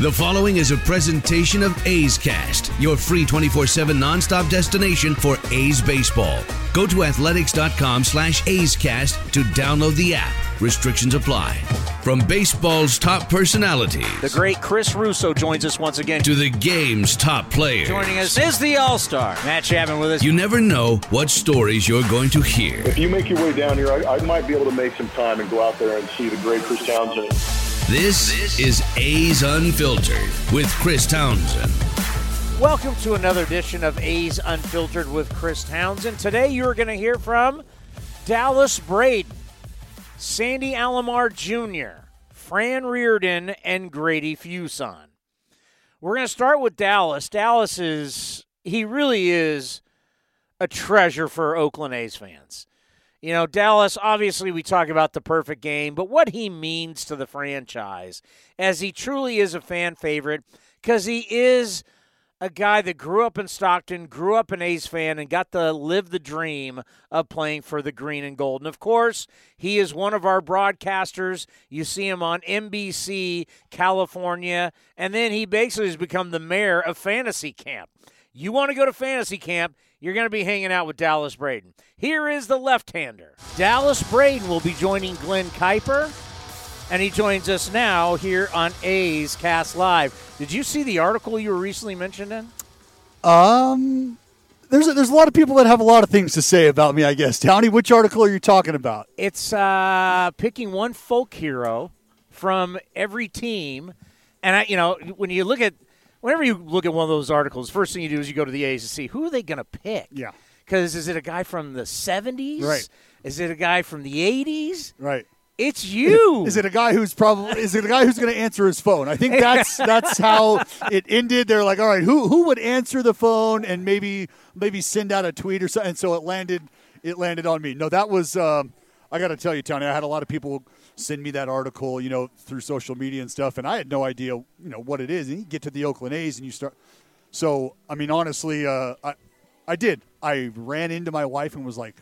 The following is a presentation of A's Cast, your free 24-7 nonstop destination for A's baseball. Go to athletics.com slash A's Cast to download the app. Restrictions apply. From baseball's top personalities. The great Chris Russo joins us once again. To the game's top players. Joining us is the All-Star, Matt Chapman with us. You never know what stories you're going to hear. If you make your way down here, I, I might be able to make some time and go out there and see the great Chris Townsend. This is A's Unfiltered with Chris Townsend. Welcome to another edition of A's Unfiltered with Chris Townsend. Today you're going to hear from Dallas Braden, Sandy Alomar Jr., Fran Riordan, and Grady Fuson. We're going to start with Dallas. Dallas is, he really is a treasure for Oakland A's fans. You know, Dallas, obviously, we talk about the perfect game, but what he means to the franchise, as he truly is a fan favorite, because he is a guy that grew up in Stockton, grew up an A's fan, and got to live the dream of playing for the green and gold. And of course, he is one of our broadcasters. You see him on NBC, California, and then he basically has become the mayor of Fantasy Camp. You want to go to Fantasy Camp, you're going to be hanging out with Dallas Braden. Here is the left hander. Dallas Braden will be joining Glenn Kuiper, and he joins us now here on A's Cast Live. Did you see the article you were recently mentioned in? Um, there's a, there's a lot of people that have a lot of things to say about me. I guess. Townie, which article are you talking about? It's uh, picking one folk hero from every team, and I, you know, when you look at whenever you look at one of those articles, first thing you do is you go to the A's to see who are they going to pick. Yeah. Because is it a guy from the 70s? Right. Is it a guy from the 80s? Right. It's you. Is it a guy who's probably is it a guy who's going to answer his phone? I think that's that's how it ended. They're like, all right, who who would answer the phone and maybe maybe send out a tweet or something? And so it landed it landed on me. No, that was um, I got to tell you, Tony. I had a lot of people send me that article, you know, through social media and stuff, and I had no idea, you know, what it is. And you get to the Oakland A's and you start. So I mean, honestly, uh, I I did. I ran into my wife and was like,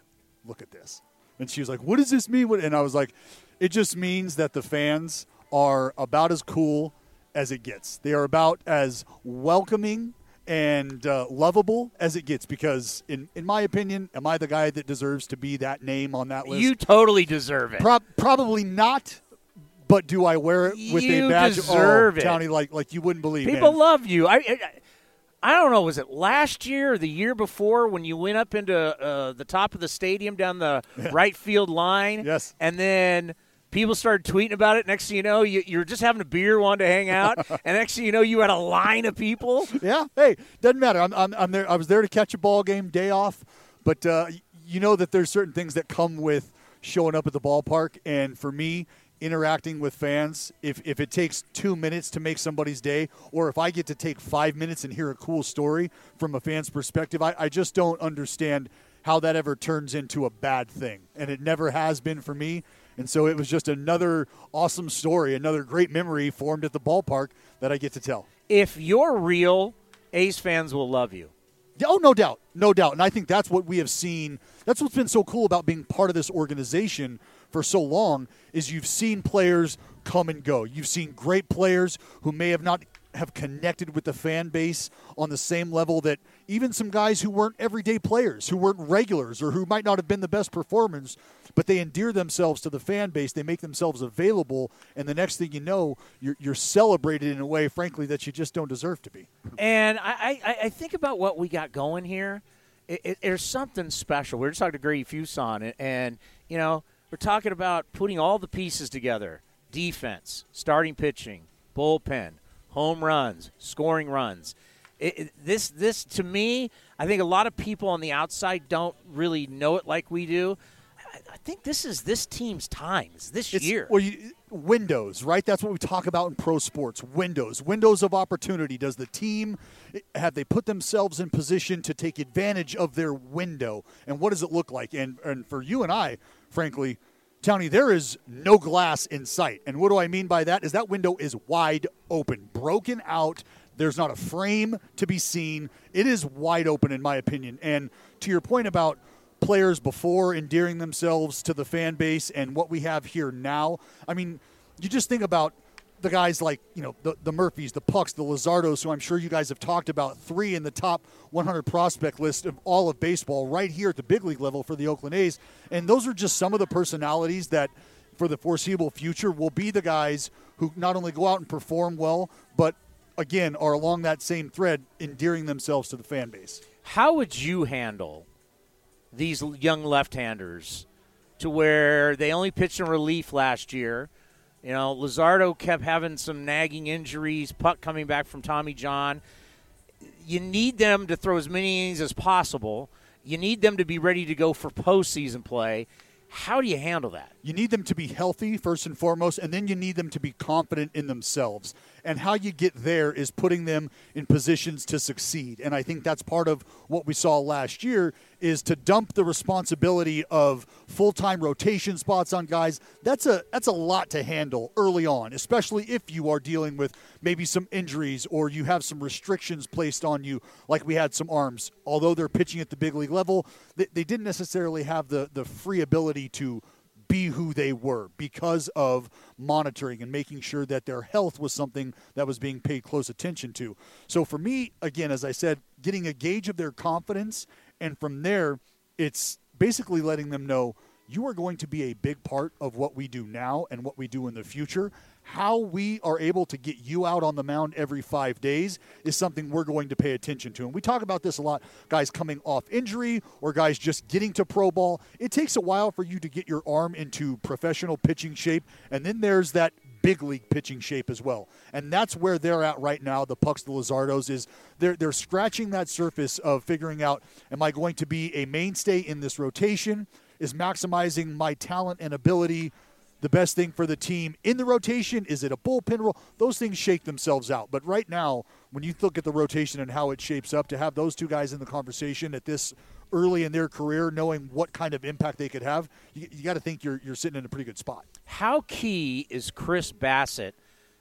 look at this. And she was like, "What does this mean?" And I was like, "It just means that the fans are about as cool as it gets. They are about as welcoming and uh, lovable as it gets. Because, in in my opinion, am I the guy that deserves to be that name on that list? You totally deserve it. Pro- probably not. But do I wear it with You a badge? deserve oh, it. Townie, like like you wouldn't believe. People man. love you. I, I I don't know. Was it last year or the year before when you went up into uh, the top of the stadium down the right field line? Yes. And then people started tweeting about it. Next thing you know, you, were just having a beer, wanted to hang out, and next thing you know, you had a line of people. Yeah. Hey, doesn't matter. I'm, I'm, I'm there. I was there to catch a ball game, day off. But uh, you know that there's certain things that come with showing up at the ballpark, and for me, interacting with fans, if if it takes two minutes to make somebody's day, or if I get to take five minutes and hear a cool story from a fan's perspective, I, I just don't understand how that ever turns into a bad thing, and it never has been for me. And so it was just another awesome story, another great memory formed at the ballpark that I get to tell. If you're real, A's fans will love you. Oh, no doubt. No doubt. And I think that's what we have seen. That's what's been so cool about being part of this organization for so long is you've seen players come and go. You've seen great players who may have not have connected with the fan base on the same level that even some guys who weren't everyday players, who weren't regulars or who might not have been the best performers, but they endear themselves to the fan base. They make themselves available, and the next thing you know, you're, you're celebrated in a way, frankly, that you just don't deserve to be. And I, I, I think about what we got going here. It, it, there's something special. We are just talking to Grady Fuson, and, and you know we're talking about putting all the pieces together: defense, starting pitching, bullpen, home runs, scoring runs. It- this this to me, I think a lot of people on the outside don't really know it like we do. I think this is this team's times this It's, year. Well, you, windows, right? That's what we talk about in pro sports. Windows, windows of opportunity. Does the team have they put themselves in position to take advantage of their window? And what does it look like? And and for you and I, frankly, Tony, there is no glass in sight. And what do I mean by that? Is that window is wide open, broken out. There's not a frame to be seen. It is wide open, in my opinion. And to your point about players before endearing themselves to the fan base and what we have here now, I mean, you just think about the guys like, you know, the, the Murphys, the Puks, the Luzardos, who I'm sure you guys have talked about, three in the top 100 prospect list of all of baseball right here at the big league level for the Oakland A's. And those are just some of the personalities that for the foreseeable future will be the guys who not only go out and perform well, but again are along that same thread endearing themselves to the fan base. How would you handle these young left-handers to where they only pitched in relief last year? You know, Luzardo kept having some nagging injuries, Puk coming back from Tommy John. You need them to throw as many innings as possible. You need them to be ready to go for postseason play. How do you handle that? You need them to be healthy first and foremost, and then you need them to be confident in themselves. And how you get there is putting them in positions to succeed. And I think that's part of what we saw last year is to dump the responsibility of full-time rotation spots on guys. That's a that's a lot to handle early on, especially if you are dealing with maybe some injuries or you have some restrictions placed on you, like we had some arms. Although they're pitching at the big league level, they, they didn't necessarily have the the free ability to be who they were because of monitoring and making sure that their health was something that was being paid close attention to. So for me, again, as I said, getting a gauge of their confidence, and from there, it's basically letting them know you are going to be a big part of what we do now and what we do in the future. How we are able to get you out on the mound every five days is something we're going to pay attention to. And we talk about this a lot guys coming off injury or guys just getting to pro ball. It takes a while for you to get your arm into professional pitching shape. And then there's that big league pitching shape as well. And that's where they're at right now, the Puks, the Luzardos, is they're they're scratching that surface of figuring out am I going to be a mainstay in this rotation? Is maximizing my talent and ability the best thing for the team in the rotation? Is it a bullpen role? Those things shake themselves out. But right now, when you look at the rotation and how it shapes up, to have those two guys in the conversation at this early in their career, knowing what kind of impact they could have, you, you got to think you're, you're sitting in a pretty good spot. How key is Chris Bassitt?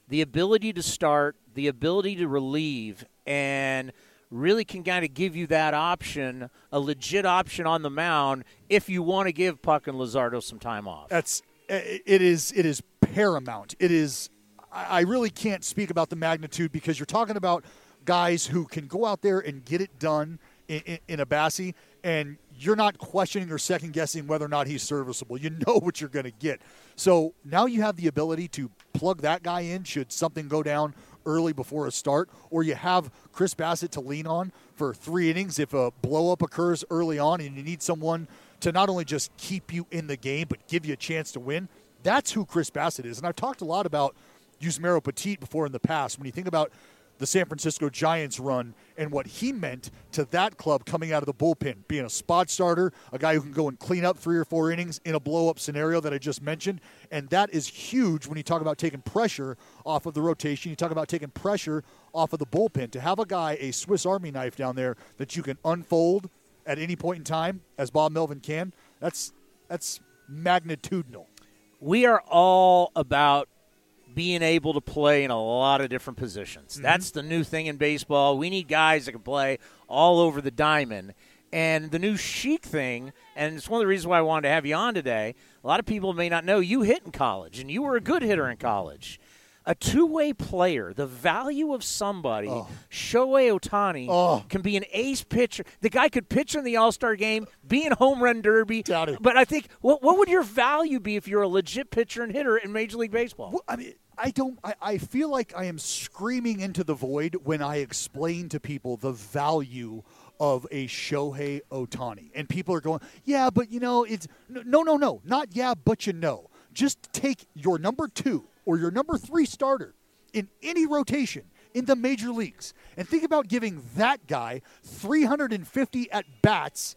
the ability to start, the ability to relieve, and really can kind of give you that option, a legit option on the mound, if you want to give Puk and Luzardo some time off? That's it is it is paramount. It is I really can't speak about the magnitude because you're talking about guys who can go out there and get it done in, in, in a Bassitt, and you're not questioning or second guessing whether or not he's serviceable. You know what you're going to get. So now you have the ability to plug that guy in should something go down early before a start, or you have Chris Bassitt to lean on for three innings if a blow up occurs early on and you need someone to not only just keep you in the game but give you a chance to win. That's who Chris Bassitt is. And I've talked a lot about Yusmeiro Petit before in the past. When you think about the San Francisco Giants run and what he meant to that club coming out of the bullpen, being a spot starter, a guy who can go and clean up three or four innings in a blow up scenario that I just mentioned. And that is huge when you talk about taking pressure off of the rotation. You talk about taking pressure off of the bullpen. To have a guy, a Swiss Army knife down there that you can unfold at any point in time, as Bob Melvin can, that's that's magnitudinal. We are all about being able to play in a lot of different positions. Mm-hmm. That's the new thing in baseball. We need guys that can play all over the diamond. And the new chic thing, and it's one of the reasons why I wanted to have you on today. A lot of people may not know you hit in college, and you were a good hitter in college. A two way player, the value of somebody, oh. Shohei Ohtani, oh. can be an ace pitcher. The guy could pitch in the All Star game, be in home run derby. But I think, what, what would your value be if you're a legit pitcher and hitter in Major League Baseball? Well, I mean, I don't. I, I feel like I am screaming into the void when I explain to people the value of a Shohei Ohtani, and people are going, "Yeah, but you know, it's no, no, no, not yeah, but you know." Just take your number two or your number three starter in any rotation in the major leagues and think about giving that guy 350 at bats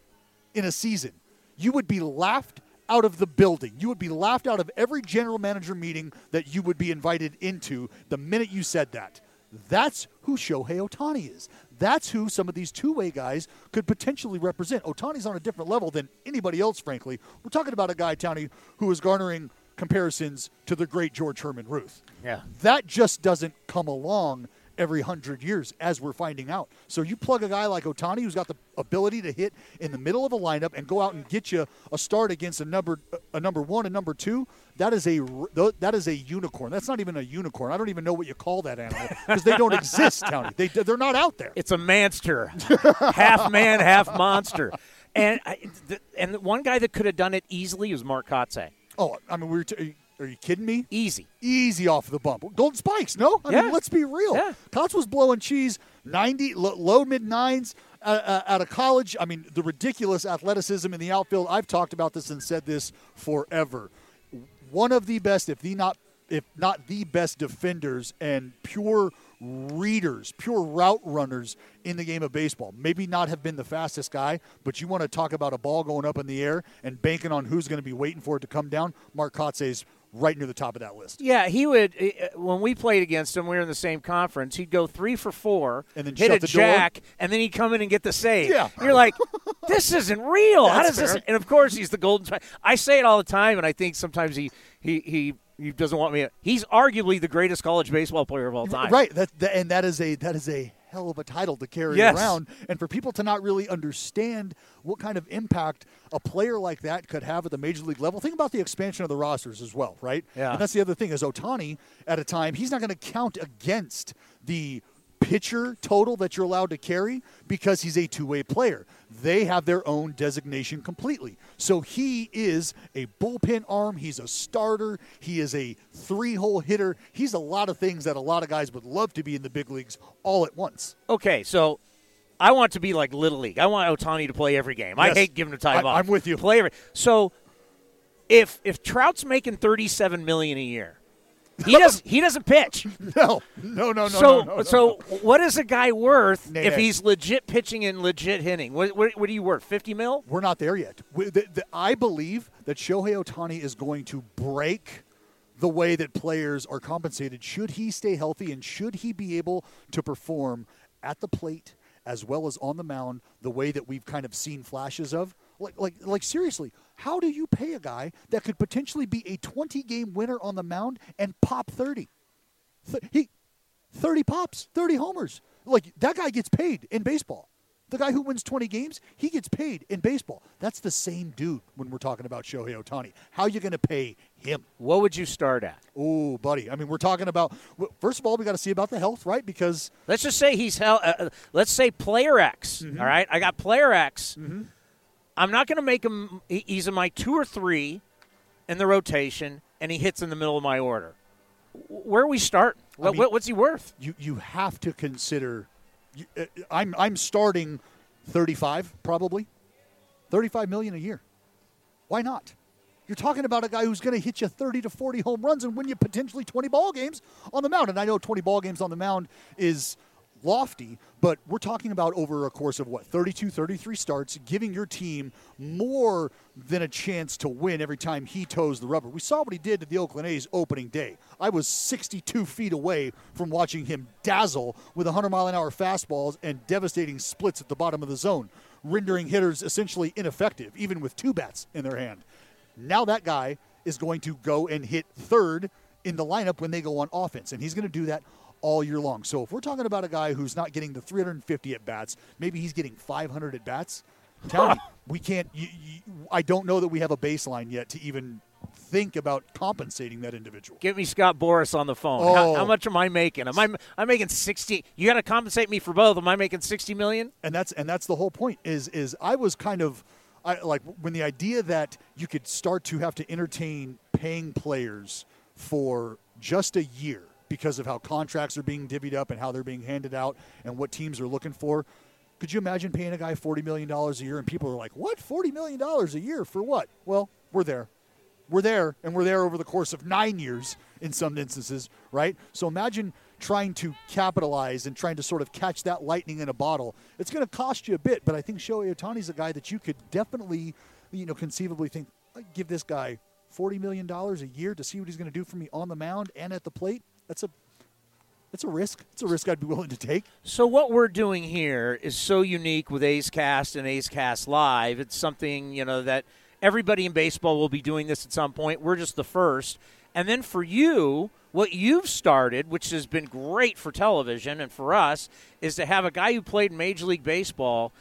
in a season. You would be laughed out of the building. You would be laughed out of every general manager meeting that you would be invited into the minute you said that. That's who Shohei Ohtani is. That's who some of these two way guys could potentially represent. Ohtani's on a different level than anybody else, frankly. We're talking about a guy, Townie, who is garnering comparisons to the great George Herman Ruth. Yeah. That just doesn't come along every hundred years, as we're finding out. So you plug a guy like Ohtani, who's got the ability to hit in the middle of a lineup and go out and get you a start against a number a number one and number two. That is a that is a unicorn. That's not even a unicorn. I don't even know what you call that animal because they don't exist, Tony. They they're not out there. It's a monster, half man, half monster. And I, the, and one guy that could have done it easily was Mark Kotsay. Oh, I mean, we were. T- are you kidding me? Easy. Easy off the bump. Golden Spikes, no? I Yeah. mean, let's be real. Yeah. Cots was blowing cheese 90, lo- low mid nines uh, uh, out of college. I mean, the ridiculous athleticism in the outfield. I've talked about this and said this forever. One of the best, if the not if not the best defenders and pure readers, pure route runners in the game of baseball. Maybe not have been the fastest guy, but you want to talk about a ball going up in the air and banking on who's going to be waiting for it to come down. Mark Kotsay's right near the top of that list. Yeah, he would. uh, When we played against him, we were in the same conference. He'd go three for four, And then hit shut a the door? jack, and then he'd come in and get the save. Yeah. you're like, this isn't real. How That's does this? And of course, he's the golden. I say it all the time, and I think sometimes he he he. He doesn't want me. He's arguably the greatest college baseball player of all time. Right. That, that and that is a that is a hell of a title to carry Yes. around. And for people to not really understand what kind of impact a player like that could have at the major league level, think about the expansion of the rosters as well, right? Yeah. And that's the other thing is Ohtani at a time he's not going to count against the pitcher total that you're allowed to carry because he's a two-way player. They have their own designation completely. So he is a bullpen arm, he's a starter, he is a three-hole hitter. He's a lot of things that a lot of guys would love to be in the big leagues all at once. Okay, so I want to be like Little League. I want Ohtani to play every game. I hate giving him time I- off. I'm with you. Play every. So if if Trout's making thirty seven million a year, he does he doesn't pitch. No. No, no, no, so no, no, so no. what is a guy worth Nay, if he's legit pitching and legit hitting? What what, what are you worth? Fifty mil? We're not there yet. We, the, the, I believe that Shohei Ohtani is going to break the way that players are compensated should he stay healthy and should he be able to perform at the plate as well as on the mound the way that we've kind of seen flashes of. Like, like, like seriously, how do you pay a guy that could potentially be a 20 game winner on the mound and pop 30? Th- he 30 pops, 30 homers. Like that guy gets paid in baseball. The guy who wins 20 games, he gets paid in baseball. That's the same dude when we're talking about Shohei Ohtani. How you going to pay him? What would you start at? Oh, buddy. I mean, we're talking about first of all, we got to see about the health, right? Because Let's just say he's hell. Uh, uh, let's say player X. Mm-hmm. all right, I got player X. I'm not going to make him. He's in my two or three in the rotation, and he hits in the middle of my order. Where are we start? What, mean- what's he worth? you you have to consider. Uh, I'm I'm starting 35 probably, 35 million a year. Why not? You're talking about a guy who's going to hit you 30 to 40 home runs and win you potentially 20 ball games on the mound. And I know 20 ball games on the mound is lofty, but we're talking about over a course of what 32, 33 starts, giving your team more than a chance to win every time he toes the rubber. We saw what he did to the Oakland A's opening day. I was 62 feet away from watching him dazzle with 100 mile an hour fastballs and devastating splits at the bottom of the zone, rendering hitters essentially ineffective, even with two bats in their hand. Now that guy is going to go and hit third in the lineup when they go on offense, and he's going to do that all year long. So if we're talking about a guy who's not getting the 350 at bats, maybe he's getting 500 at bats. Tell me, we can't. You, you, I don't know that we have a baseline yet to even think about compensating that individual. Get me Scott Boras on the phone. How, Oh. how much am I making? Am I I'm making sixty? You got to compensate me for both. Am I making sixty million? and that's and that's the whole point is is I was kind of I like when the idea that you could start to have to entertain paying players for just a year because of how contracts are being divvied up and how they're being handed out and what teams are looking for. Could you imagine paying a guy forty million dollars a year and people are like, "What? Forty million dollars a year for what?" Well, we're there. We're there, and we're there over the course of nine years in some instances, right? So imagine trying to capitalize and trying to sort of catch that lightning in a bottle. It's going to cost you a bit, but I think Shohei Ohtani's a guy that you could definitely, you know, conceivably think, give this guy forty million dollars a year to see what he's going to do for me on the mound and at the plate. That's a it's a risk. It's a risk I'd be willing to take. So what we're doing here is so unique with A's Cast and A's Cast Live. It's something you know that everybody in baseball will be doing this at some point. We're just the first, and then for you, what you've started, which has been great for television and for us, is to have a guy who played Major League Baseball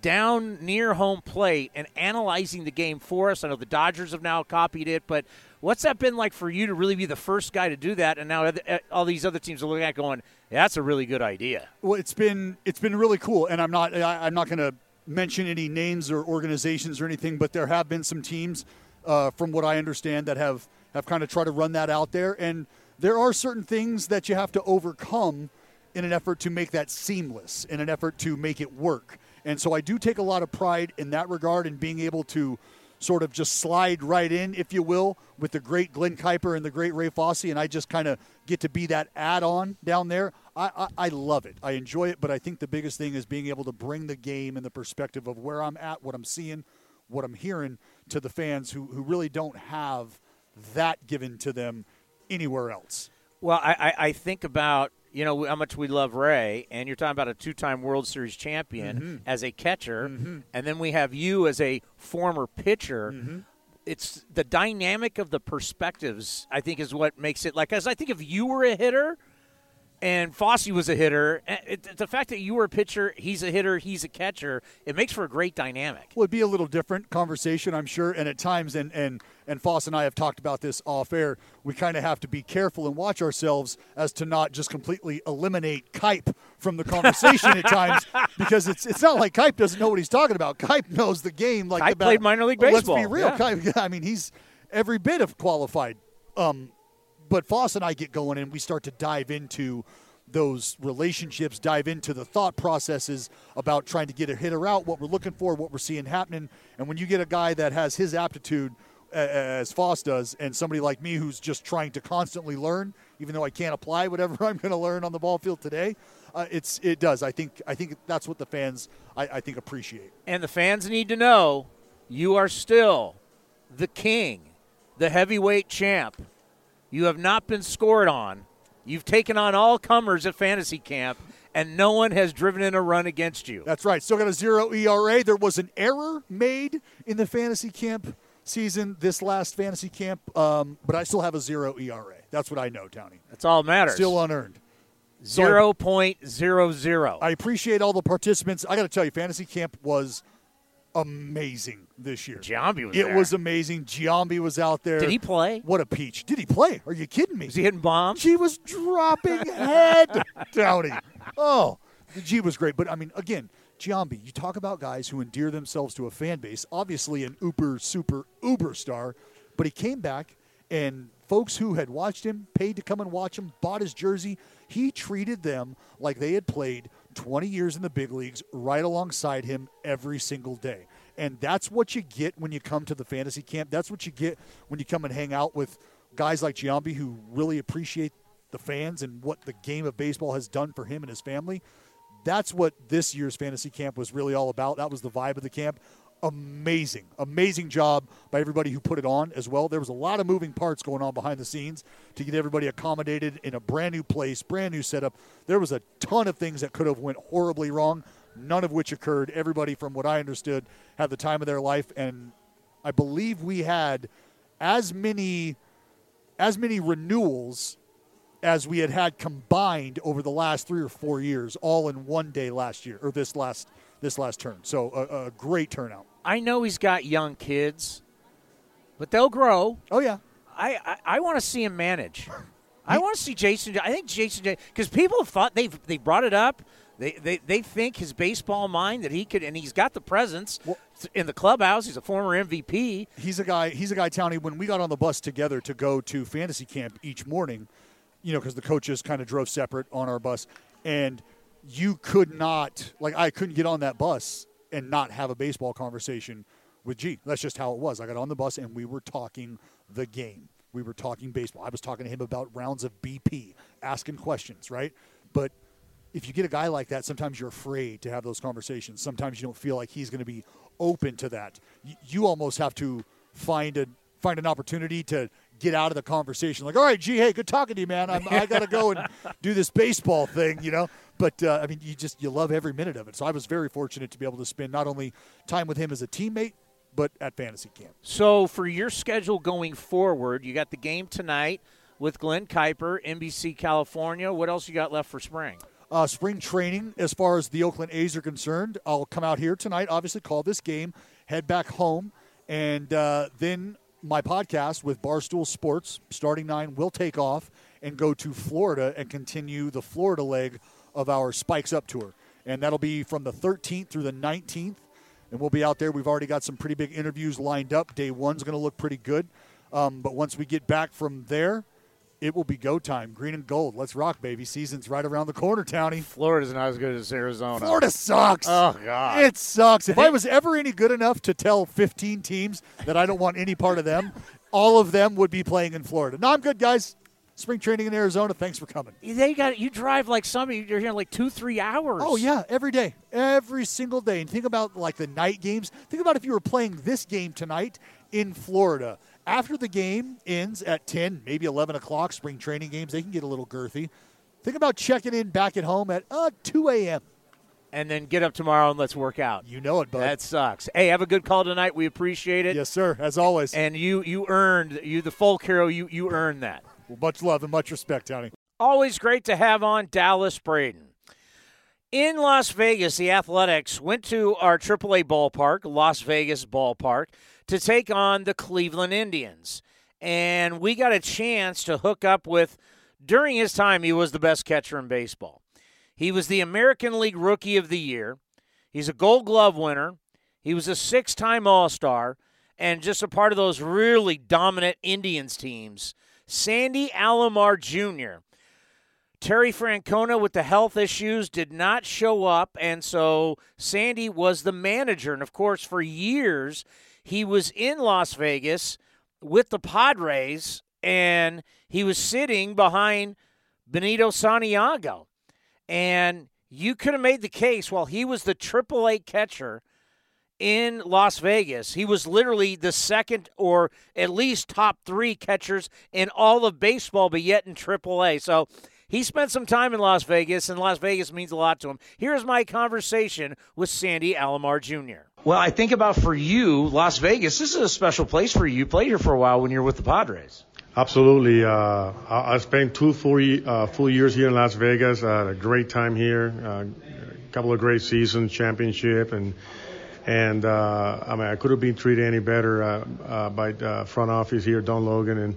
down near home plate and analyzing the game for us. I know the Dodgers have now copied it, but what's that been like for you to really be the first guy to do that? And now uh, all these other teams are looking at going, yeah, "That's a really good idea." Well, it's been it's been really cool, and I'm not I, I'm not going to mention any names or organizations or anything, but there have been some teams, uh, from what I understand, that have have kind of tried to run that out there, and there are certain things that you have to overcome in an effort to make that seamless, in an effort to make it work. And so I do take a lot of pride in that regard in being able to sort of just slide right in, if you will, with the great Glenn Kuiper and the great Ray Fosse, and I just kind of get to be that add-on down there. I, I, I, love it. I enjoy it, but I think the biggest thing is being able to bring the game and the perspective of where I'm at, what I'm seeing, what I'm hearing to the fans who, who really don't have that given to them anywhere else. Well, I, I think about you know how much we love Ray, and you're talking about a two-time World Series champion mm-hmm. as a catcher, mm-hmm. and then we have you as a former pitcher. Mm-hmm. It's the dynamic of the perspectives. I think is what makes it like. As I think if you were a hitter, and Fosse was a hitter. It, the fact that you were a pitcher, he's a hitter, he's a catcher, it makes for a great dynamic. Well, it'd be a little different conversation, I'm sure. And at times, and and and Foss and I have talked about this off air. We kind of have to be careful and watch ourselves as to not just completely eliminate Kipe from the conversation at times, because it's it's not like Kipe doesn't know what he's talking about. Kipe knows the game like Kipe played minor league baseball. Let's be real, yeah. Kipe. I mean, he's every bit of qualified. Um, but Foss and I get going and we start to dive into those relationships, dive into the thought processes about trying to get a hitter out, what we're looking for, what we're seeing happening. And when you get a guy that has his aptitude as Foss does, and somebody like me who's just trying to constantly learn, even though I can't apply whatever I'm going to learn on the ball field today, uh, it's it does. I think I think that's what the fans I, I think appreciate. And the fans need to know you are still the king, the heavyweight champ. You have not been scored on. You've taken on all comers at fantasy camp, and no one has driven in a run against you. That's right. Still got a zero ERA. There was an error made in the fantasy camp season, this last fantasy camp, um, but I still have a zero ERA. That's what I know, Townie. That's all that matters. Still unearned. Zero point zero zero. I appreciate all the participants. I got to tell you, fantasy camp was amazing this year. Giambi was it there. was amazing. Giambi was out there. Did he play? What a peach. Did he play? Are you kidding me? Was he hitting bombs? She was dropping head, Downey. Oh, the G was great. But, I mean, again, Giambi, you talk about guys who endear themselves to a fan base, obviously an uber, super, uber star, but he came back and folks who had watched him, paid to come and watch him, bought his jersey, he treated them like they had played 20 years in the big leagues right alongside him every single day. And that's what you get when you come to the fantasy camp. That's what you get when you come and hang out with guys like Giambi who really appreciate the fans and what the game of baseball has done for him and his family. That's what this year's fantasy camp was really all about. That was the vibe of the camp amazing, amazing job by everybody who put it on as well. There was a lot of moving parts going on behind the scenes to get everybody accommodated in a brand new place, brand new setup. There was a ton of things that could have went horribly wrong, none of which occurred. Everybody, from what I understood, had the time of their life, and I believe we had as many as many renewals as we had had combined over the last three or four years, all in one day last year or this last this last turn. So a, a great turnout. I know he's got young kids, but they'll grow. Oh yeah. I I, I want to see him manage. I want to see Jason. I think Jason because people thought they've they brought it up. They, they, they think his baseball mind that he could, and he's got the presence well, in the clubhouse. He's a former MVP. He's a guy. He's a guy. Townie. When we got on the bus together to go to fantasy camp each morning, you know, because the coaches kind of drove separate on our bus, and you could not like I couldn't get on that bus and not have a baseball conversation with G. That's just how it was. I got on the bus and we were talking the game. We were talking baseball. I was talking to him about rounds of BP, asking questions, right? But if you get a guy like that, sometimes you're afraid to have those conversations. Sometimes you don't feel like he's going to be open to that. You almost have to find a find an opportunity to get out of the conversation. Like, all right, gee, hey, good talking to you, man. I'm, I got to go and do this baseball thing, you know. But uh, I mean, you just you love every minute of it. So I was very fortunate to be able to spend not only time with him as a teammate, but at fantasy camp. So for your schedule going forward, you got the game tonight with Glenn Kuiper, NBC California. What else you got left for spring? Uh, spring training, as far as the Oakland A's are concerned, I'll come out here tonight. Obviously, call this game, head back home, and uh, then my podcast with Barstool Sports, starting nine, will take off and go to Florida and continue the Florida leg of our Spikes Up tour. And that'll be from the 13th through the 19th. And we'll be out there. We've already got some pretty big interviews lined up. Day one's going to look pretty good. Um, but once we get back from there, it will be go time. Green and gold. Let's rock, baby. Season's right around the corner, Townie. Florida's not as good as Arizona. Florida sucks. Oh God, it sucks. If I was ever any good enough to tell 15 teams that I don't want any part of them, all of them would be playing in Florida. No, I'm good, guys. Spring training in Arizona. Thanks for coming. They got you drive like some you're here like two, three hours. Oh yeah, every day, every single day. And think about like the night games. Think about if you were playing this game tonight in Florida after the game ends at 10, maybe 11 o'clock, spring training games, they can get a little girthy. Think about checking in back at home at uh, 2 a.m. And then get up tomorrow and let's work out. You know it, bud. That sucks. Hey, have a good call tonight. We appreciate it. Yes, sir. As always. And you you earned you the folk hero. You you earned that. Well, much love and much respect, Tony. Always great to have on Dallas Braden. In Las Vegas, the Athletics went to our AAA ballpark, Las Vegas Ballpark, to take on the Cleveland Indians. And we got a chance to hook up with, during his time, he was the best catcher in baseball. He was the American League Rookie of the Year. He's a gold glove winner. He was a six time All Star and just a part of those really dominant Indians teams. Sandy Alomar Jr. Terry Francona, with the health issues, did not show up, and so Sandy was the manager. And of course, for years, he was in Las Vegas with the Padres and he was sitting behind Benito Santiago. And you could have made the case while he was the AAA catcher in Las Vegas. He was literally the second or at least top three catchers in all of baseball, but yet in AAA. So he spent some time in Las Vegas, and Las Vegas means a lot to him. Here's my conversation with Sandy Alomar Jr. Well, I think about for you, Las Vegas. This is a special place for you. You played here for a while when you were with the Padres. Absolutely. Uh, I, I spent two full, uh, full years here in Las Vegas. I had a great time here. Uh, a couple of great seasons, championship, and and uh, I mean I could have been treated any better uh, uh, by the front office here, Don Logan, and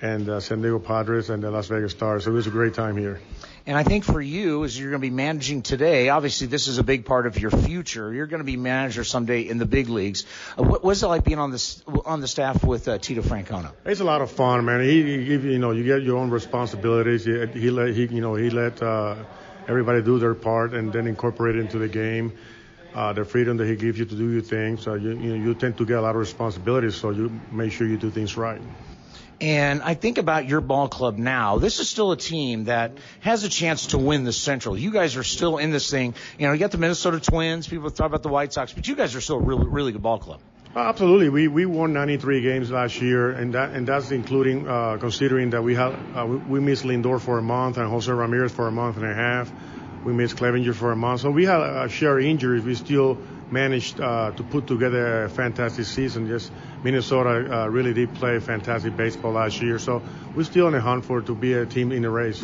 and uh, San Diego Padres and the Las Vegas Stars. So it was a great time here. And I think for you, as you're going to be managing today, obviously this is a big part of your future. You're going to be manager someday in the big leagues. Uh, what was it like being on this on the staff with uh, Tito Francona? It's a lot of fun, man. He, he you know, you get your own responsibilities. He, he let he, you know, he let uh, everybody do their part and then incorporate it into the game. Uh, the freedom that he gives you to do your things. Uh, you, you, know, you tend to get a lot of responsibilities, so you make sure you do things right. And I think about your ball club now. This is still a team that has a chance to win the Central. You guys are still in this thing. You know, you got the Minnesota Twins. People talk about the White Sox, but you guys are still a really, really good ball club. Absolutely, we we won 93 games last year, and that and that's including uh, considering that we had uh, we, we missed Lindor for a month and Jose Ramirez for a month and a half. We missed Clevinger for a month, so we had a share of injuries. We still managed uh, to put together a fantastic season. Just Minnesota uh, really did play fantastic baseball last year, so we're still in the hunt for to be a team in the race.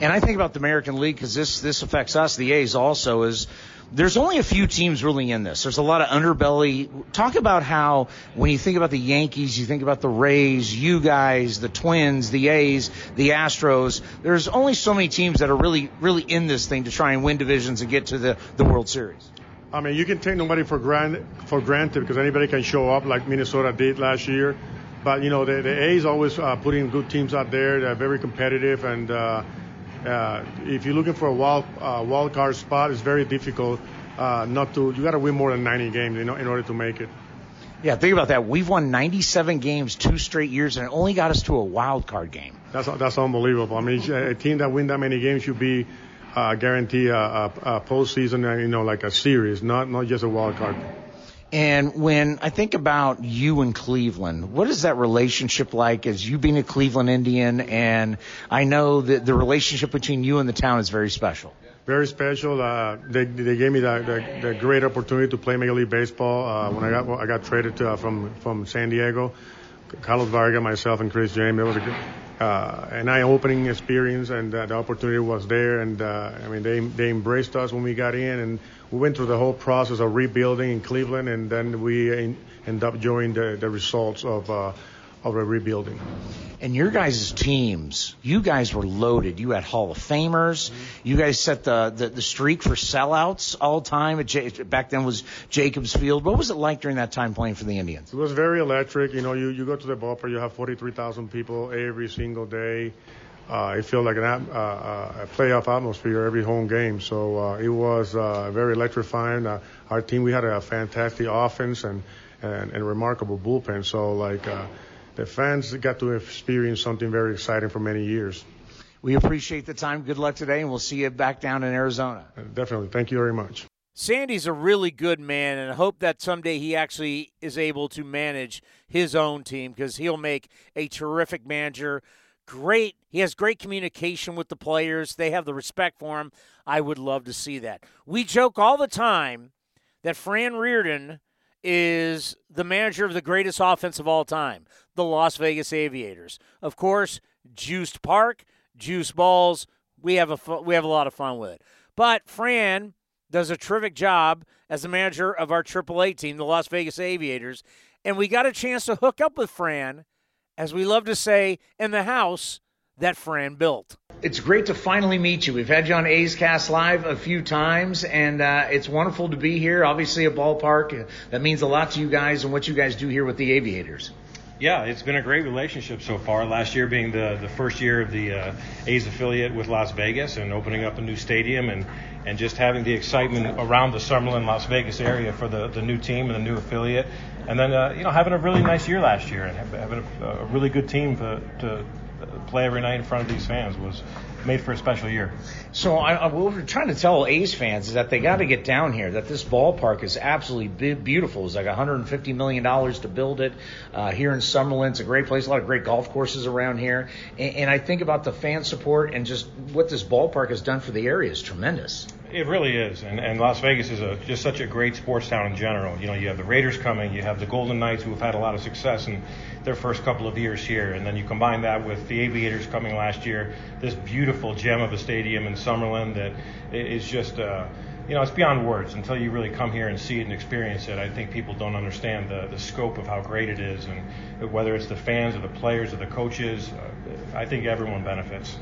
And I think about the American League because this this affects us, the A's also is. There's only a few teams really in this. There's a lot of underbelly. Talk about how when you think about the Yankees, you think about the Rays, you guys, the Twins, the A's, the Astros. There's only so many teams that are really, really in this thing to try and win divisions and get to the, the World Series. I mean, you can take nobody for granted for granted because anybody can show up like Minnesota did last year. But you know, the, the A's always uh, putting good teams out there. They're very competitive, and uh, uh, if you're looking for a wild uh, wild card spot, it's very difficult uh, not to. You got to win more than 90 games in, in order to make it. Yeah, think about that. We've won 97 games two straight years, and it only got us to a wild card game. That's that's unbelievable. I mean, a team that win that many games should be uh, guarantee a, a, a postseason, uh, you know, like a series, not not just a wild card. And when I think about you in Cleveland, what is that relationship like as you being a Cleveland Indian? And I know that the relationship between you and the town is very special. Very special. Uh, they, they gave me the, the, the, great opportunity to play Major League Baseball uh, when I got I got traded to, uh, from from San Diego. Carlos Baerga, myself, and Chris James. It was a good, uh, an eye-opening experience, and uh, the opportunity was there. And uh, I mean, they they embraced us when we got in, and we went through the whole process of rebuilding in Cleveland, and then we in, end up enjoying the, the results of uh, of a rebuilding. And your guys' teams, you guys were loaded. You had Hall of Famers. Mm-hmm. You guys set the, the, the streak for sellouts all time. At J- back then was Jacobs Field. What was it like during that time playing for the Indians? It was very electric. You know, you, you go to the ballpark, you have 43,000 people every single day. Uh, it felt like an, uh, uh, a playoff atmosphere every home game. So uh, it was uh, very electrifying. Uh, our team, we had a fantastic offense and, and, and remarkable bullpen. So like, uh, the fans got to experience something very exciting for many years. We appreciate the time. Good luck today, and we'll see you back down in Arizona. Uh, definitely. Thank you very much. Sandy's a really good man, and I hope that someday he actually is able to manage his own team because he'll make a terrific manager. Great. He has great communication with the players. They have the respect for him. I would love to see that. We joke all the time that Fran Riordan is the manager of the greatest offense of all time, the Las Vegas Aviators. Of course, juiced park, juice balls. We have a we have a lot of fun with it. But Fran does a terrific job as the manager of our AAA team, the Las Vegas Aviators, and we got a chance to hook up with Fran, as we love to say, in the house that Fran built. It's great to finally meet you. We've had you on A's Cast Live a few times, and uh, it's wonderful to be here. Obviously, a ballpark that means a lot to you guys and what you guys do here with the Aviators. Yeah, it's been a great relationship so far. Last year being the, the first year of the uh, A's affiliate with Las Vegas and opening up a new stadium and, and just having the excitement around the Summerlin, Las Vegas area for the, the new team and the new affiliate. And then, uh, you know, having a really nice year last year and having a, a really good team to, to play every night in front of these fans was made for a special year. So I, I, what we're trying to tell A's fans is that they got to get down here. That this ballpark is absolutely beautiful. It's like 150 million dollars to build it uh, here in Summerlin. It's a great place. A lot of great golf courses around here. And, and I think about the fan support and just what this ballpark has done for the area is tremendous. It really is, and, and Las Vegas is a, just such a great sports town in general. You know, you have the Raiders coming, you have the Golden Knights who have had a lot of success in their first couple of years here, and then you combine that with the Aviators coming last year, this beautiful gem of a stadium in Summerlin that is just. Uh, you know, it's beyond words until you really come here and see it and experience it. I think people don't understand the, the scope of how great it is, and whether it's the fans or the players or the coaches, uh, I think everyone benefits.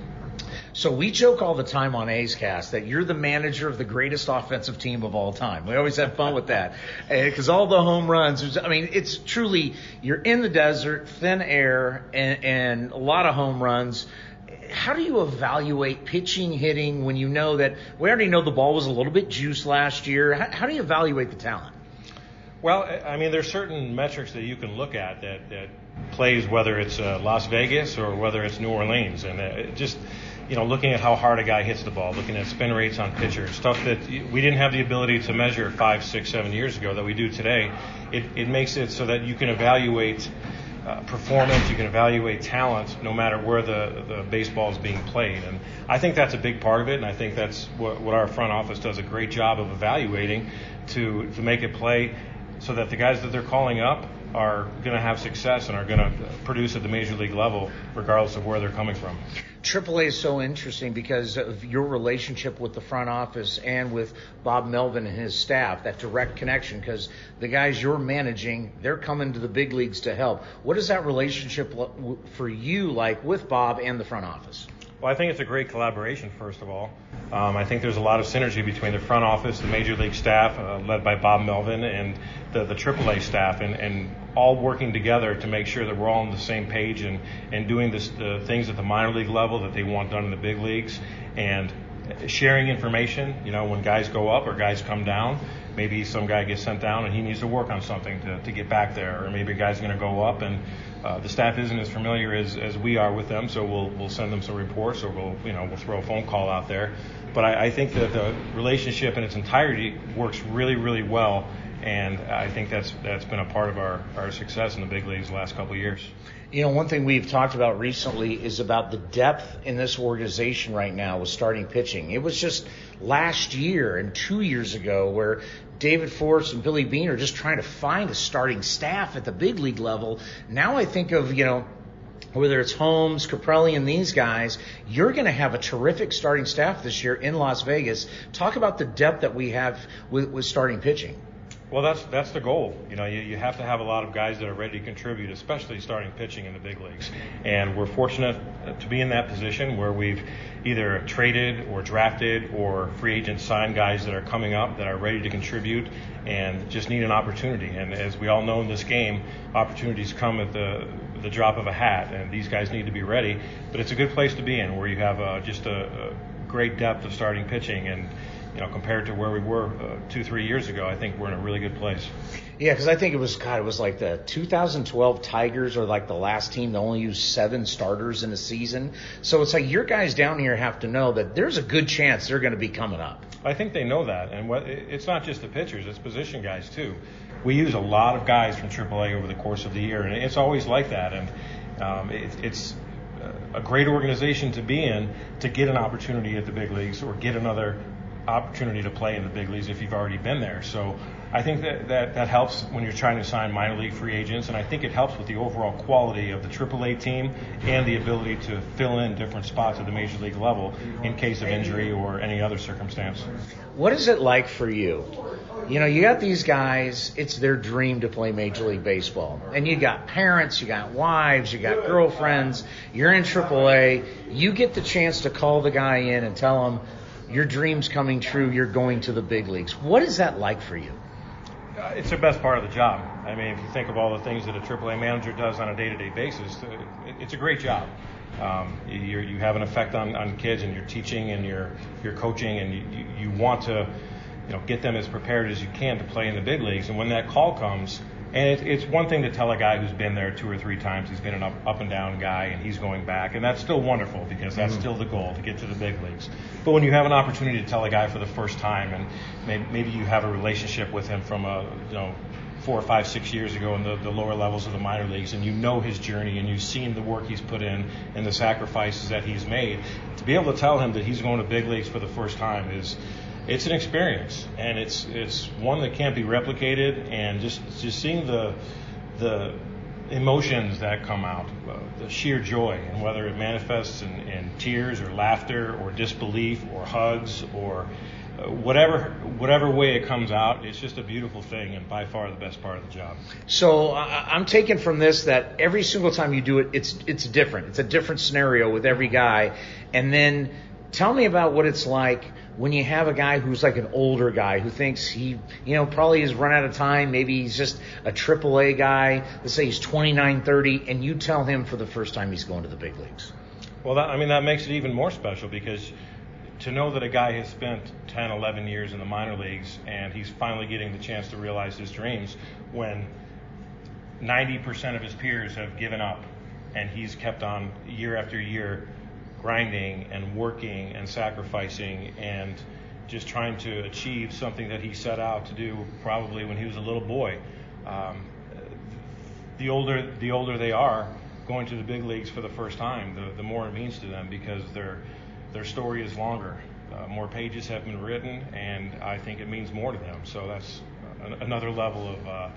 So we joke all the time on A's Cast that you're the manager of the greatest offensive team of all time. We always have fun with that because all the home runs. I mean, it's truly you're in the desert, thin air, and, and a lot of home runs. How do you evaluate pitching, hitting when you know that we already know the ball was a little bit juiced last year? How, how do you evaluate the talent? Well, I mean, there's certain metrics that you can look at that, that plays whether it's uh, Las Vegas or whether it's New Orleans, and uh, just you know, looking at how hard a guy hits the ball, looking at spin rates on pitchers, stuff that we didn't have the ability to measure five, six, seven years ago that we do today. It, it makes it so that you can evaluate uh, performance, you can evaluate talent, no matter where the, the baseball is being played. And I think that's a big part of it, and I think that's what, what our front office does a great job of evaluating to, to make it play so that the guys that they're calling up are going to have success and are going to produce at the major league level, regardless of where they're coming from. AAA is so interesting because of your relationship with the front office and with Bob Melvin and his staff, that direct connection, because the guys you're managing, they're coming to the big leagues to help. What is that relationship for you like with Bob and the front office? Well, I think it's a great collaboration, first of all. Um, I think there's a lot of synergy between the front office, the major league staff, uh, led by Bob Melvin, and the, the AAA staff, and, and all working together to make sure that we're all on the same page and, and doing this, the things at the minor league level that they want done in the big leagues, and sharing information. You know, when guys go up or guys come down, maybe some guy gets sent down and he needs to work on something to, to get back there, or maybe a guy's going to go up and uh, the staff isn't as familiar as, as we are with them, so we'll we'll send them some reports or we'll you know we'll throw a phone call out there. But I, I think that the relationship in its entirety works really really well, and I think that's that's been a part of our, our success in the big leagues the last couple of years. You know, one thing we've talked about recently is about the depth in this organization right now with starting pitching. It was just last year and two years ago where David Forst and Billy Beane are just trying to find a starting staff at the big league level. Now I think of, you know, whether it's Holmes, Caprelli, and these guys, you're going to have a terrific starting staff this year in Las Vegas. Talk about the depth that we have with, with starting pitching. Well, that's that's the goal. You know, you, you have to have a lot of guys that are ready to contribute, especially starting pitching in the big leagues. And we're fortunate to be in that position where we've either traded or drafted or free agent signed guys that are coming up that are ready to contribute and just need an opportunity. And as we all know in this game, opportunities come at the the drop of a hat, and these guys need to be ready. But it's a good place to be in where you have uh, just a, a great depth of starting pitching and you know, compared to where we were uh, two, three years ago, I think we're in a really good place. Yeah, because I think it was God, it was like the 2012 Tigers are like the last team to only use seven starters in a season. So it's like your guys down here have to know that there's a good chance they're going to be coming up. I think they know that, and what it's not just the pitchers; it's position guys too. We use a lot of guys from AAA over the course of the year, and it's always like that. And um, it, it's a great organization to be in to get an opportunity at the big leagues or get another opportunity to play in the big leagues if you've already been there. So I think that, that, that helps when you're trying to sign minor league free agents, and I think it helps with the overall quality of the AAA team and the ability to fill in different spots at the major league level in case of injury or any other circumstance. What is it like for you? You know, you got these guys, it's their dream to play Major League Baseball. And you got parents, you got wives, you got girlfriends, you're in AAA. You get the chance to call the guy in and tell him, your dream's coming true, you're going to the big leagues. What is that like for you? Uh, it's the best part of the job. I mean, if you think of all the things that a AAA manager does on a day-to-day basis, uh, it's a great job. Um, you you have an effect on, on kids, and you're teaching and you're you're coaching, and you, you want to you know get them as prepared as you can to play in the big leagues. And when that call comes, and it, it's one thing to tell a guy who's been there two or three times, he's been an up, up and down guy, and he's going back, and that's still wonderful because that's mm-hmm. still the goal to get to the big leagues. But when you have an opportunity to tell a guy for the first time, and maybe, maybe you have a relationship with him from a you know four or five, six years ago in the, the lower levels of the minor leagues, and you know his journey, and you've seen the work he's put in and the sacrifices that he's made, to be able to tell him that he's going to big leagues for the first time is it's an experience, and it's it's one that can't be replicated. And just just seeing the the emotions that come out, uh, the sheer joy, and whether it manifests in, in tears or laughter or disbelief or hugs or uh, whatever whatever way it comes out, it's just a beautiful thing and by far the best part of the job. So uh, I'm taking from this that every single time you do it, it's it's different. It's a different scenario with every guy, and then tell me about what it's like when you have a guy who's like an older guy who thinks he, you know, probably has run out of time, maybe he's just a AAA guy, let's say he's 29, 30, and you tell him for the first time he's going to the big leagues. Well, that, I mean, that makes it even more special because to know that a guy has spent 10, 11 years in the minor leagues and he's finally getting the chance to realize his dreams when 90% of his peers have given up and he's kept on year after year grinding and working and sacrificing and just trying to achieve something that he set out to do probably when he was a little boy. Um, the older the older they are, going to the big leagues for the first time, the, the more it means to them because their their story is longer. Uh, more pages have been written, and I think it means more to them. So that's another level of, uh,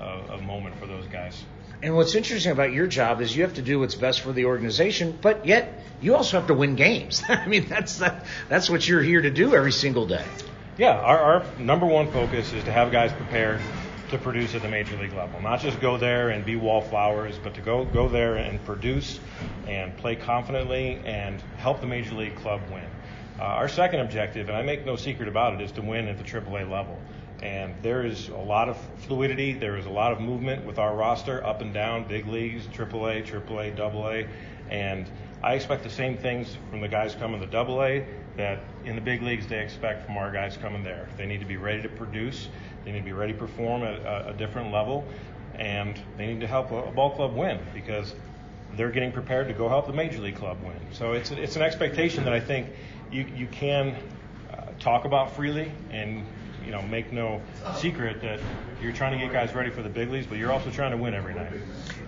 of, of moment for those guys. And what's interesting about your job is you have to do what's best for the organization, but yet you also have to win games. I mean, that's that's what you're here to do every single day. Yeah, our, our number one focus is to have guys prepared to produce at the major league level. Not just go there and be wallflowers, but to go go there and produce and play confidently and help the major league club win. Uh, our second objective, and I make no secret about it, is to win at the AAA level. And there is a lot of fluidity. There is a lot of movement with our roster up and down, big leagues, AAA, AAA, AA. And I expect the same things from the guys coming to AA that in the big leagues they expect from our guys coming there. They need to be ready to produce. They need to be ready to perform at a, a different level. And they need to help a, ball club win because they're getting prepared to go help the major league club win. So it's, it's an expectation that I think you, you can uh, talk about freely and you know, make no secret that you're trying to get guys ready for the big leagues, but you're also trying to win every night.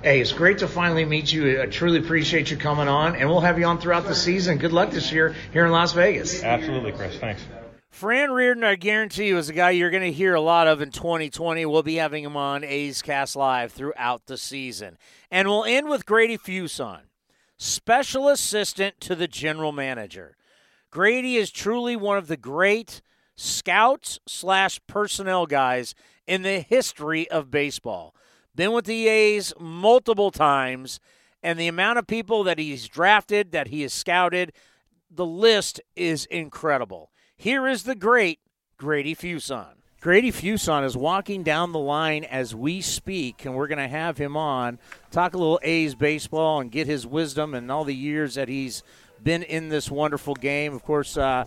Hey, it's great to finally meet you. I truly appreciate you coming on, and we'll have you on throughout the season. Good luck this year here in Las Vegas. Absolutely, Chris. Thanks. Fran Riordan, I guarantee you, is a guy you're going to hear a lot of in 2020. We'll be having him on A's Cast Live throughout the season. And we'll end with Grady Fuson, special assistant to the general manager. Grady is truly one of the great scouts slash personnel guys in the history of baseball. Been with the A's multiple times, and the amount of people that he's drafted, that he has scouted, the list is incredible. Here is the great Grady Fuson. Grady Fuson is walking down the line as we speak, and we're going to have him on, talk a little A's baseball, and get his wisdom and all the years that he's been in this wonderful game. Of course, uh,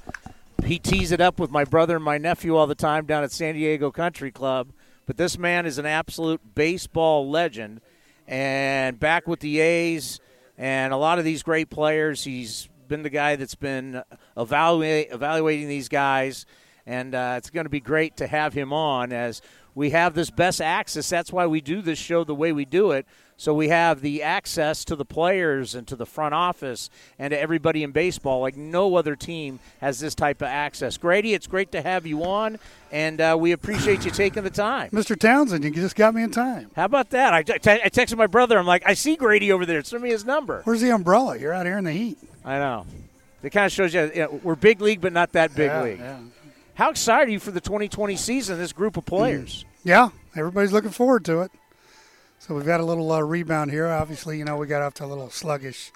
he tees it up with my brother and my nephew all the time down at San Diego Country Club. But this man is an absolute baseball legend, and back with the A's and a lot of these great players. He's been the guy that's been evaluate, evaluating these guys and uh, it's going to be great to have him on as we have this best access. That's why we do this show the way we do it. So we have the access to the players and to the front office and to everybody in baseball. Like no other team has this type of access. Grady, it's great to have you on, and uh, we appreciate you taking the time. Mr. Townsend, you just got me in time. How about that? I, t- I texted my brother. I'm like, I see Grady over there. Send me his number. Where's the umbrella? You're out here in the heat. I know. It kind of shows you, you know, we're big league, but not that big yeah, league. Yeah. How excited are you for the 2020 season, this group of players? Yeah, everybody's looking forward to it. So we've got a little uh, rebound here. Obviously, you know, we got off to a little sluggish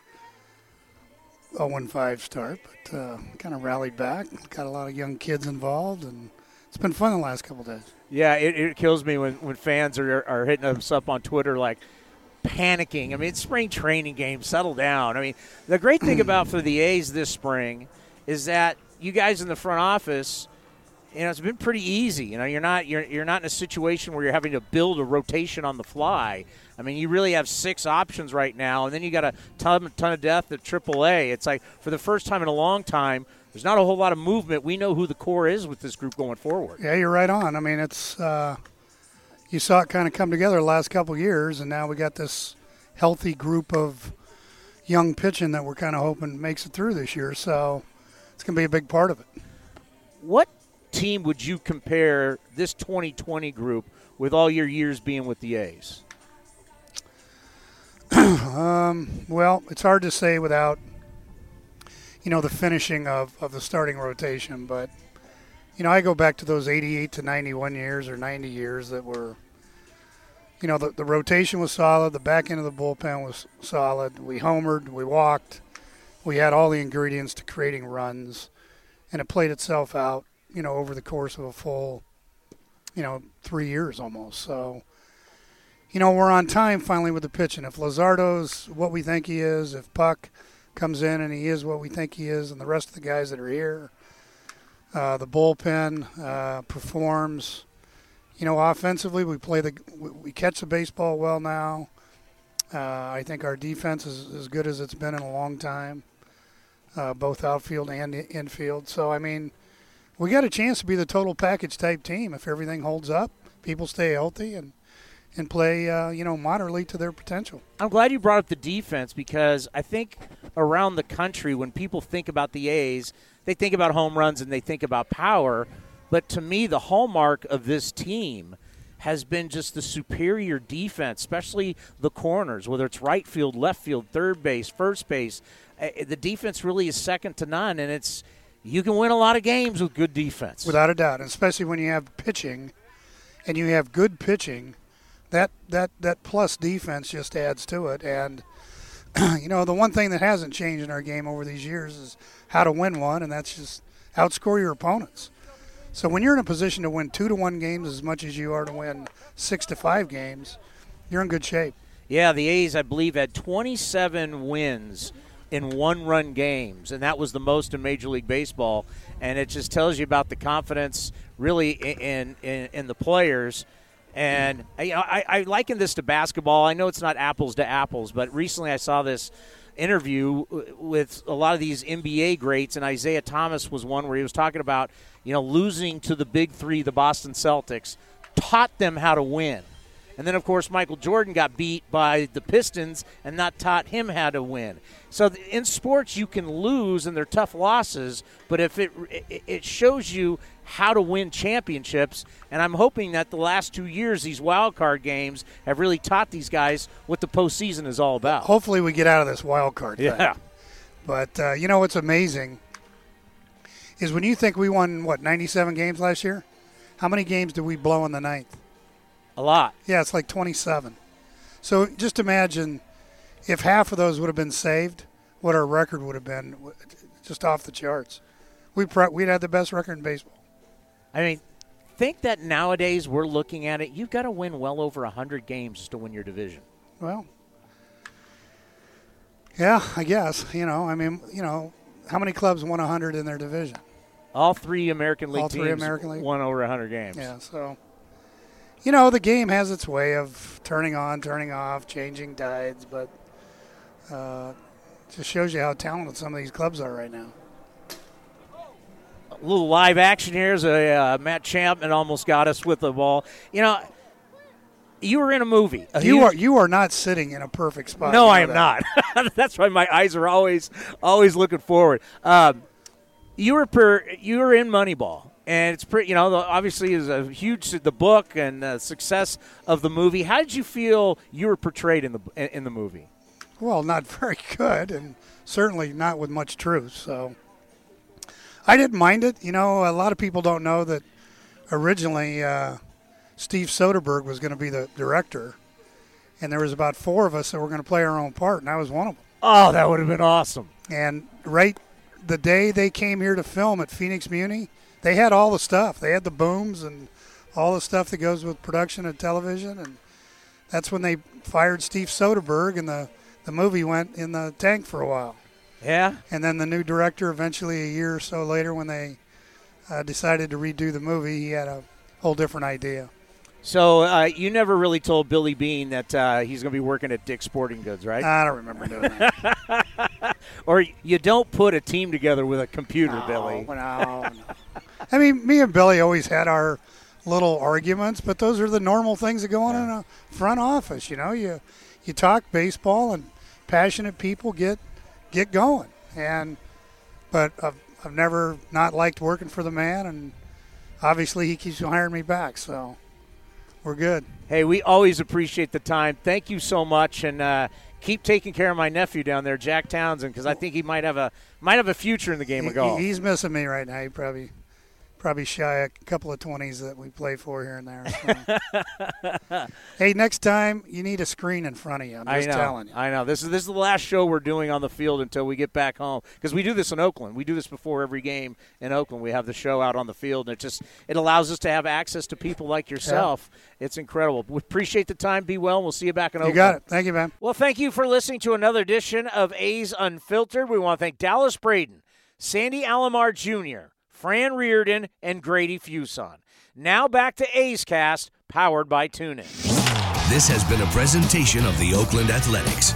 0 5 start, but uh, kind of rallied back. Got a lot of young kids involved, and it's been fun the last couple days. Yeah, it, it kills me when, when fans are, are hitting us up on Twitter like panicking. I mean, it's spring training game. Settle down. I mean, the great thing about for the A's this spring is that you guys in the front office – you know, it's been pretty easy. You know, you're not you're you're not in a situation where you're having to build a rotation on the fly. I mean, you really have six options right now, and then you got a ton, ton of depth at AAA. It's like for the first time in a long time, there's not a whole lot of movement. We know who the core is with this group going forward. Yeah, you're right on. I mean, it's uh, you saw it kind of come together the last couple years, and now we got this healthy group of young pitching that we're kind of hoping makes it through this year. So it's going to be a big part of it. What team would you compare this 2020 group with all your years being with the A's? um, well, it's hard to say without, you know, the finishing of, of the starting rotation. But, you know, I go back to those 88 to 91 years or 90 years that were, you know, the, the rotation was solid. The back end of the bullpen was solid. We homered. We walked. We had all the ingredients to creating runs, and it played itself out you know, over the course of a full, you know, three years almost. So, you know, we're on time finally with the pitching. If Luzardo's what we think he is, if Puk comes in and he is what we think he is, and the rest of the guys that are here, uh, the bullpen uh, performs. You know, offensively, we play the we catch the baseball well now. Uh, I think our defense is as good as it's been in a long time, uh, both outfield and infield. So, I mean, we got a chance to be the total package type team if everything holds up, people stay healthy, and and play uh, you know moderately to their potential. I'm glad you brought up the defense because I think around the country when people think about the A's, they think about home runs and they think about power, but to me the hallmark of this team has been just the superior defense, especially the corners, whether it's right field, left field, third base, first base. Eh, the defense really is second to none, and it's you can win a lot of games with good defense. Without a doubt, especially when you have pitching and you have good pitching, that that that plus defense just adds to it. And you know, the one thing that hasn't changed in our game over these years is how to win one, and that's just outscore your opponents. So when you're in a position to win two to one games as much as you are to win six to five games, you're in good shape. Yeah, the A's, I believe, had 27 wins in one run games, and that was the most in Major League Baseball. And it just tells you about the confidence really in, in, in the players. And I, I, liken this to basketball. I know it's not apples to apples, but recently I saw this interview with a lot of these NBA greats, and Isiah Thomas was one where he was talking about, you know, losing to the big three, the Boston Celtics, taught them how to win. And then, of course, Michael Jordan got beat by the Pistons and not taught him how to win. So in sports, you can lose and they're tough losses, but if it it shows you how to win championships, and I'm hoping that the last two years, these wild card games have really taught these guys what the postseason is all about. Hopefully, we get out of this wild card. Thing. Yeah. But uh, you know what's amazing is when you think we won what 97 games last year. How many games did we blow in the ninth? A lot. Yeah, it's like 27. So just imagine if half of those would have been saved, what our record would have been, just off the charts. We we'd had the best record in baseball. I mean, think that nowadays we're looking at it. You've got to win well over 100 games to win your division. Well, yeah, I guess. You know, I mean, you know, how many clubs won 100 in their division? All three American League teams. All three teams American League? won over 100 games. Yeah, so you know, the game has its way of turning on, turning off, changing tides, but uh, just shows you how talented some of these clubs are right now. A little live action here as a uh, Matt Chapman almost got us with the ball. You know, you were in a movie. A you huge- are you are not sitting in a perfect spot. No, I am that. not. That's why my eyes are always always looking forward. Um, you were per, you were in Moneyball, and it's pretty. You know, the- obviously is a huge the book and the success of the movie. How did you feel you were portrayed in the in the movie? Well, not very good, and certainly not with much truth. So I didn't mind it. You know, a lot of people don't know that originally uh, Steve Soderbergh was going to be the director, and there was about four of us that were going to play our own part, and I was one of them. Oh, that would have been awesome. And right the day they came here to film at Phoenix Muni, they had all the stuff. They had the booms and all the stuff that goes with production and television, and that's when they fired Steve Soderbergh, and the the movie went in the tank for a while. Yeah. And then the new director, eventually a year or so later, when they uh, decided to redo the movie, he had a whole different idea. So uh, you never really told Billy Beane that uh, he's going to be working at Dick's Sporting Goods, right? I don't remember doing that. or you don't put a team together with a computer, no, Billy. No, no. I mean, me and Billy always had our little arguments, but those are the normal things that go on in a front office. You know, you you talk baseball, and passionate people get get going. And but I've I've never not liked working for the man, and obviously he keeps hiring me back. So we're good. Hey, we always appreciate the time. Thank you so much, and uh, keep taking care of my nephew down there, Jack Townsend, because I think he might have a might have a future in the game He- of golf. He's missing me right now. He probably probably shy a couple of twenties that we play for here and there. so. hey, next time you need a screen in front of you. I'm I just know. telling you. I know. This is this is the last show we're doing on the field until we get back home because we do this in Oakland. We do this before every game in Oakland. We have the show out on the field, and it just it allows us to have access to people like yourself. It's incredible. We appreciate the time. Be well. and We'll see you back in Oakland. You got it. Thank you, man. Well, thank you for listening to another edition of A's Unfiltered. We want to thank Dallas Braden, Sandy Alomar Jr., Fran Riordan, and Grady Fuson. Now back to A's Cast, powered by TuneIn. This has been a presentation of the Oakland Athletics.